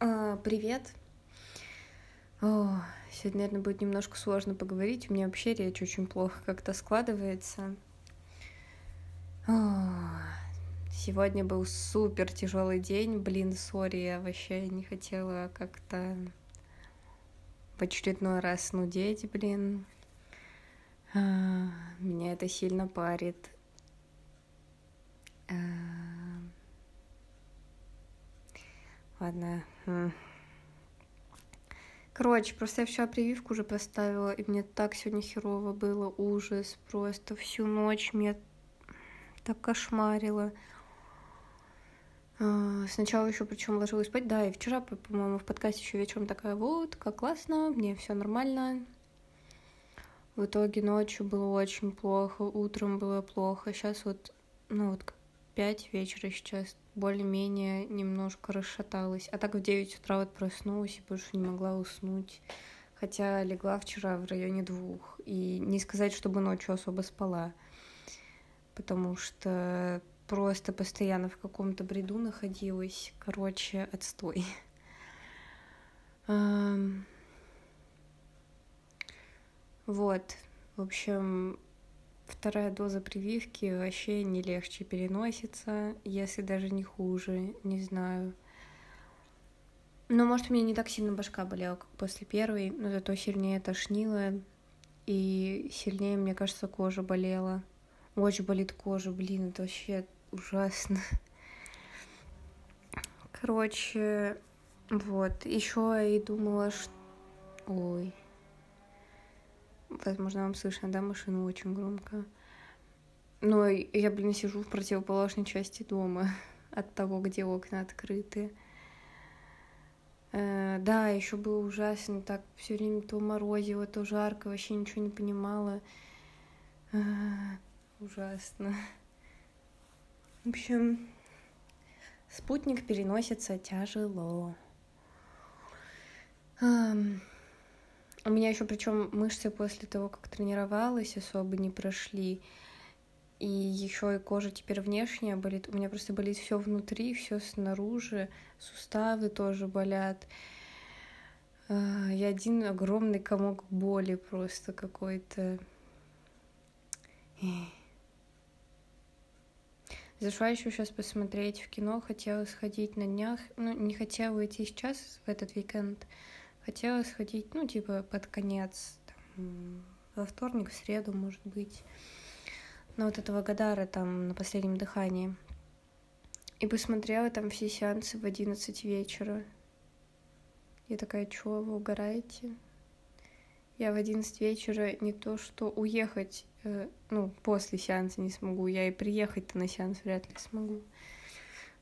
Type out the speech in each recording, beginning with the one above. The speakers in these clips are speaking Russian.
А, привет. О, сегодня, наверное, будет немножко сложно поговорить. У меня вообще речь очень плохо как-то складывается. О, сегодня был супер тяжелый день. Блин, сори, я вообще не хотела как-то в очередной раз нудеть, блин. А, меня это сильно парит. А, ладно. Короче, просто я вчера прививку уже поставила, и мне так сегодня херово было, ужас, просто всю ночь мне так кошмарило. А, сначала еще причем ложилась спать, да, и вчера, по-моему, в подкасте еще вечером такая, вот, как классно, мне все нормально. В итоге ночью было очень плохо, утром было плохо, сейчас вот, ну вот, пять вечера сейчас более-менее немножко расшаталась. А так в 9 утра вот проснулась и больше не могла уснуть. Хотя легла вчера в районе двух. И не сказать, чтобы ночью особо спала. Потому что просто постоянно в каком-то бреду находилась. Короче, отстой. Вот. В общем, Вторая доза прививки вообще не легче переносится, если даже не хуже, не знаю. Но, может, у меня не так сильно башка болела, как после первой, но зато сильнее тошнило, и сильнее, мне кажется, кожа болела. Очень болит кожа, блин, это вообще ужасно. Короче, вот, еще и думала, что... Ой, Возможно, вам слышно, да, машину очень громко. Но я, блин, сижу в противоположной части дома от того, где окна открыты. Э, да, еще было ужасно, так все время то морозило, то жарко, вообще ничего не понимала. Э, ужасно. В общем, спутник переносится тяжело. Um, у меня еще причем мышцы после того, как тренировалась, особо не прошли. И еще и кожа теперь внешняя болит. У меня просто болит все внутри, все снаружи. Суставы тоже болят. А, я один огромный комок боли просто какой-то. Зашла еще сейчас посмотреть в кино, хотела сходить на днях, ну, не хотела идти сейчас, в этот уикенд, Хотела сходить, ну, типа, под конец, там, во вторник, в среду, может быть, на вот этого Гадара там на последнем дыхании. И посмотрела там все сеансы в 11 вечера. Я такая, чё, вы угораете? Я в 11 вечера не то что уехать, э, ну, после сеанса не смогу, я и приехать-то на сеанс вряд ли смогу.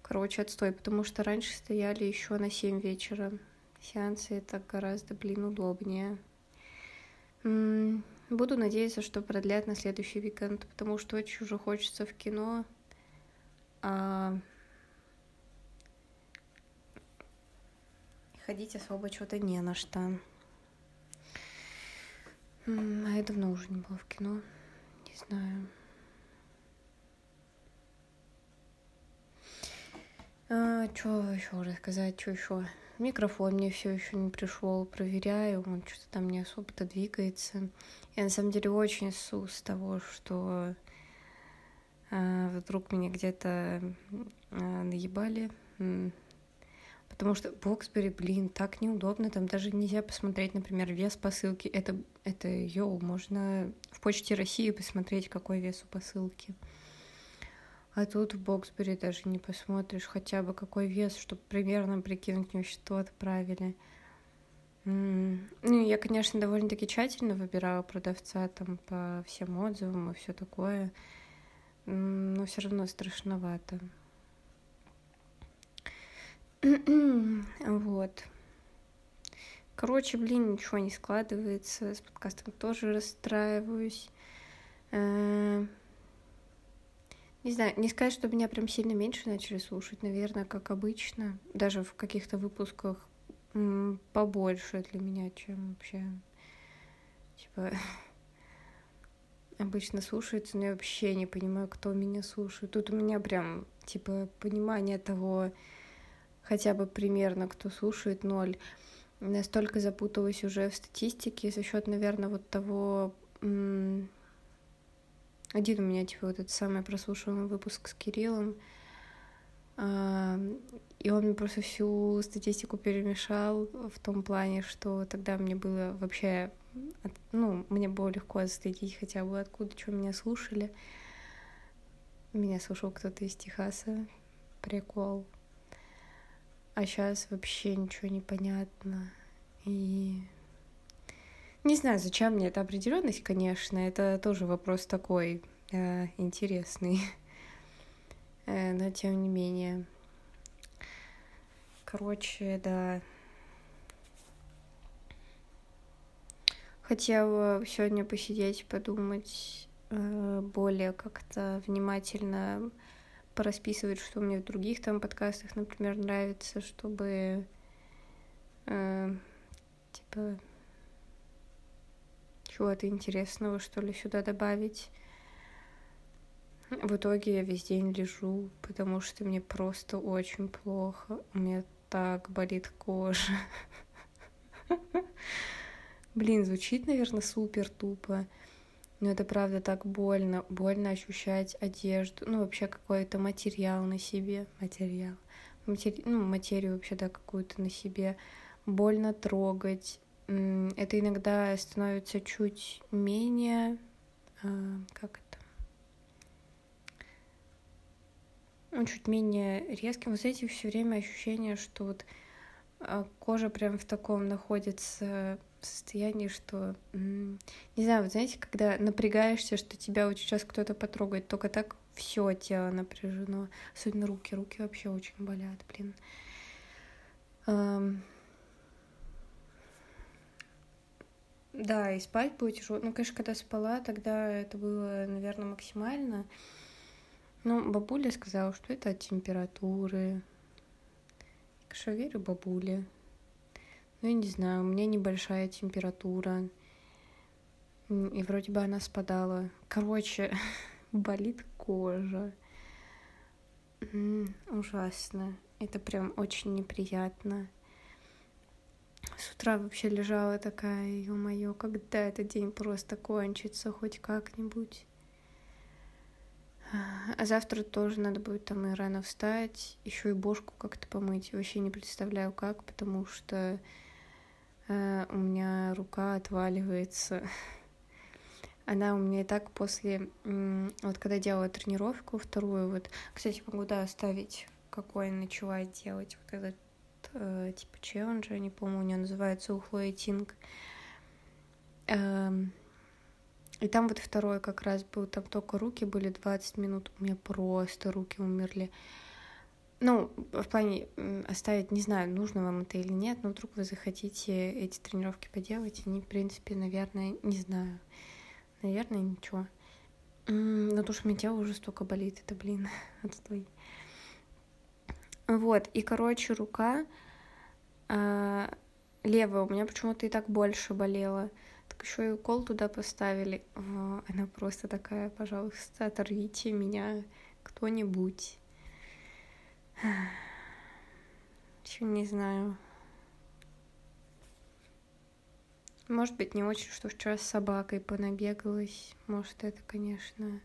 Короче, отстой, потому что раньше стояли еще на 7 вечера сеансы это гораздо, блин, удобнее. Буду надеяться, что продлят на следующий уикенд, потому что очень уже хочется в кино. А ходить особо что-то не на что. А я давно уже не была в кино. Не знаю. А, что еще рассказать, что еще? Микрофон мне все еще не пришел, проверяю, он что-то там не особо-то двигается. Я на самом деле очень су с того, что э, вдруг меня где-то э, наебали. Потому что Боксбери, блин, так неудобно. Там даже нельзя посмотреть, например, вес посылки. Это, это, йоу, можно в Почте России посмотреть, какой вес у посылки. А тут в Боксбери даже не посмотришь хотя бы какой вес, чтобы примерно прикинуть, мне что отправили. Ну, я, конечно, довольно-таки тщательно выбирала продавца там по всем отзывам и все такое, но все равно страшновато. вот. Короче, блин, ничего не складывается. С подкастом тоже расстраиваюсь. Не знаю, не сказать, что меня прям сильно меньше начали слушать, наверное, как обычно. Даже в каких-то выпусках побольше для меня, чем вообще, типа, обычно слушается, но я вообще не понимаю, кто меня слушает. Тут у меня прям, типа, понимание того, хотя бы примерно, кто слушает, ноль. Настолько запуталась уже в статистике за счет, наверное, вот того... Один у меня, типа, вот этот самый прослушиваемый выпуск с Кириллом, и он мне просто всю статистику перемешал в том плане, что тогда мне было вообще, ну, мне было легко отследить хотя бы откуда, что меня слушали. Меня слушал кто-то из Техаса. Прикол. А сейчас вообще ничего не понятно. И не знаю, зачем мне эта определенность, конечно, это тоже вопрос такой э, интересный. Э, но тем не менее. Короче, да. Хотела сегодня посидеть, подумать э, более как-то внимательно порасписывать, что мне в других там подкастах, например, нравится, чтобы э, типа чего-то интересного, что ли, сюда добавить. В итоге я весь день лежу, потому что мне просто очень плохо. У меня так болит кожа. Блин, звучит, наверное, супер тупо. Но это правда так больно. Больно ощущать одежду, ну, вообще какой-то материал на себе. Материал. Матери... Ну, материю вообще, да, какую-то на себе. Больно трогать. Это иногда становится чуть менее... А, как это? он чуть менее резким. Вот эти все время ощущение, что вот а, кожа прям в таком находится состоянии, что, не знаю, вот знаете, когда напрягаешься, что тебя вот сейчас кто-то потрогает, только так все тело напряжено, особенно руки, руки вообще очень болят, блин. Да, и спать было тяжело. Ну, конечно, когда спала, тогда это было, наверное, максимально. Ну, бабуля сказала, что это от температуры. Конечно, верю бабуле. Ну, я не знаю, у меня небольшая температура. И вроде бы она спадала. Короче, болит кожа. Ужасно. Это прям очень неприятно. С утра вообще лежала такая, ё-моё, когда этот день просто кончится хоть как-нибудь. А завтра тоже надо будет там и рано встать, еще и бошку как-то помыть. Вообще не представляю как, потому что э, у меня рука отваливается. Она у меня и так после, вот когда делала тренировку вторую, вот, кстати, могу, да, оставить, какой я начала делать, вот этот, э, типа, челлендж, я не помню, у нее называется Ухло Тинг. Эм, и там вот второй как раз был, там только руки были 20 минут, у меня просто руки умерли. Ну, в плане оставить, не знаю, нужно вам это или нет, но вдруг вы захотите эти тренировки поделать, они, в принципе, наверное, не знаю, наверное, ничего. Но то, что меня тело уже столько болит, это, блин, отстой. Вот, и, короче, рука а, левая у меня почему-то и так больше болела еще и укол туда поставили. Она просто такая, пожалуйста, оторвите меня кто-нибудь. Еще не знаю. Может быть, не очень, что вчера с собакой понабегалась. Может, это, конечно,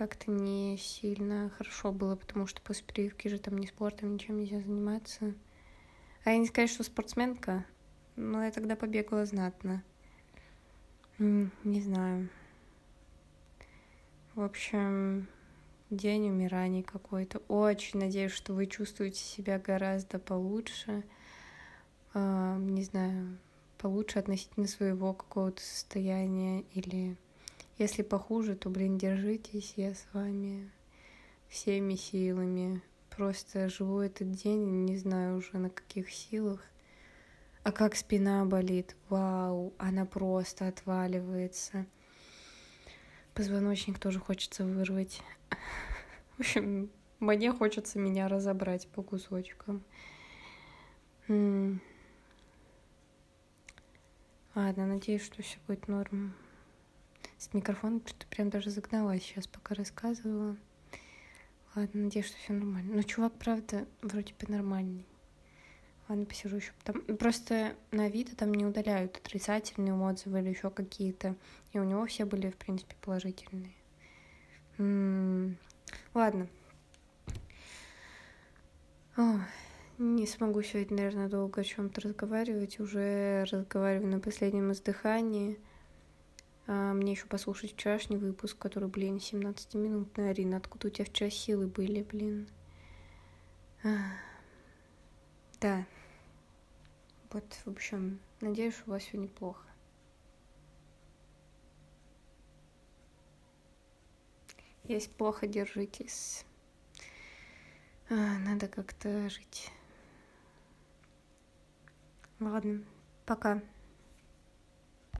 как-то не сильно хорошо было, потому что после прививки же там ни спортом, ничем нельзя заниматься. А я не сказать, что спортсменка, но я тогда побегала знатно. Не знаю. В общем, день умираний какой-то. Очень надеюсь, что вы чувствуете себя гораздо получше. А, не знаю, получше относительно своего какого-то состояния. Или если похуже, то, блин, держитесь, я с вами всеми силами. Просто живу этот день, не знаю уже на каких силах. А как спина болит, вау, она просто отваливается. Позвоночник тоже хочется вырвать. В общем, мне хочется меня разобрать по кусочкам. Ладно, надеюсь, что все будет норм. С микрофоном что-то прям даже загналась сейчас, пока рассказывала. Ладно, надеюсь, что все нормально. Но чувак, правда, вроде бы нормальный. Ладно, посижу еще там. Просто на вида там не удаляют отрицательные отзывы или еще какие-то. И у него все были, в принципе, положительные. М-м-м. Ладно. О, не смогу сегодня, наверное, долго о чем-то разговаривать. Уже разговариваю на последнем издыхании. А, мне еще послушать вчерашний выпуск, который, блин, 17-минутный. Арина, откуда у тебя вчера силы были, блин? Да. Вот, в общем, надеюсь, у вас все неплохо. Если плохо, держитесь. А, надо как-то жить. Ладно, пока.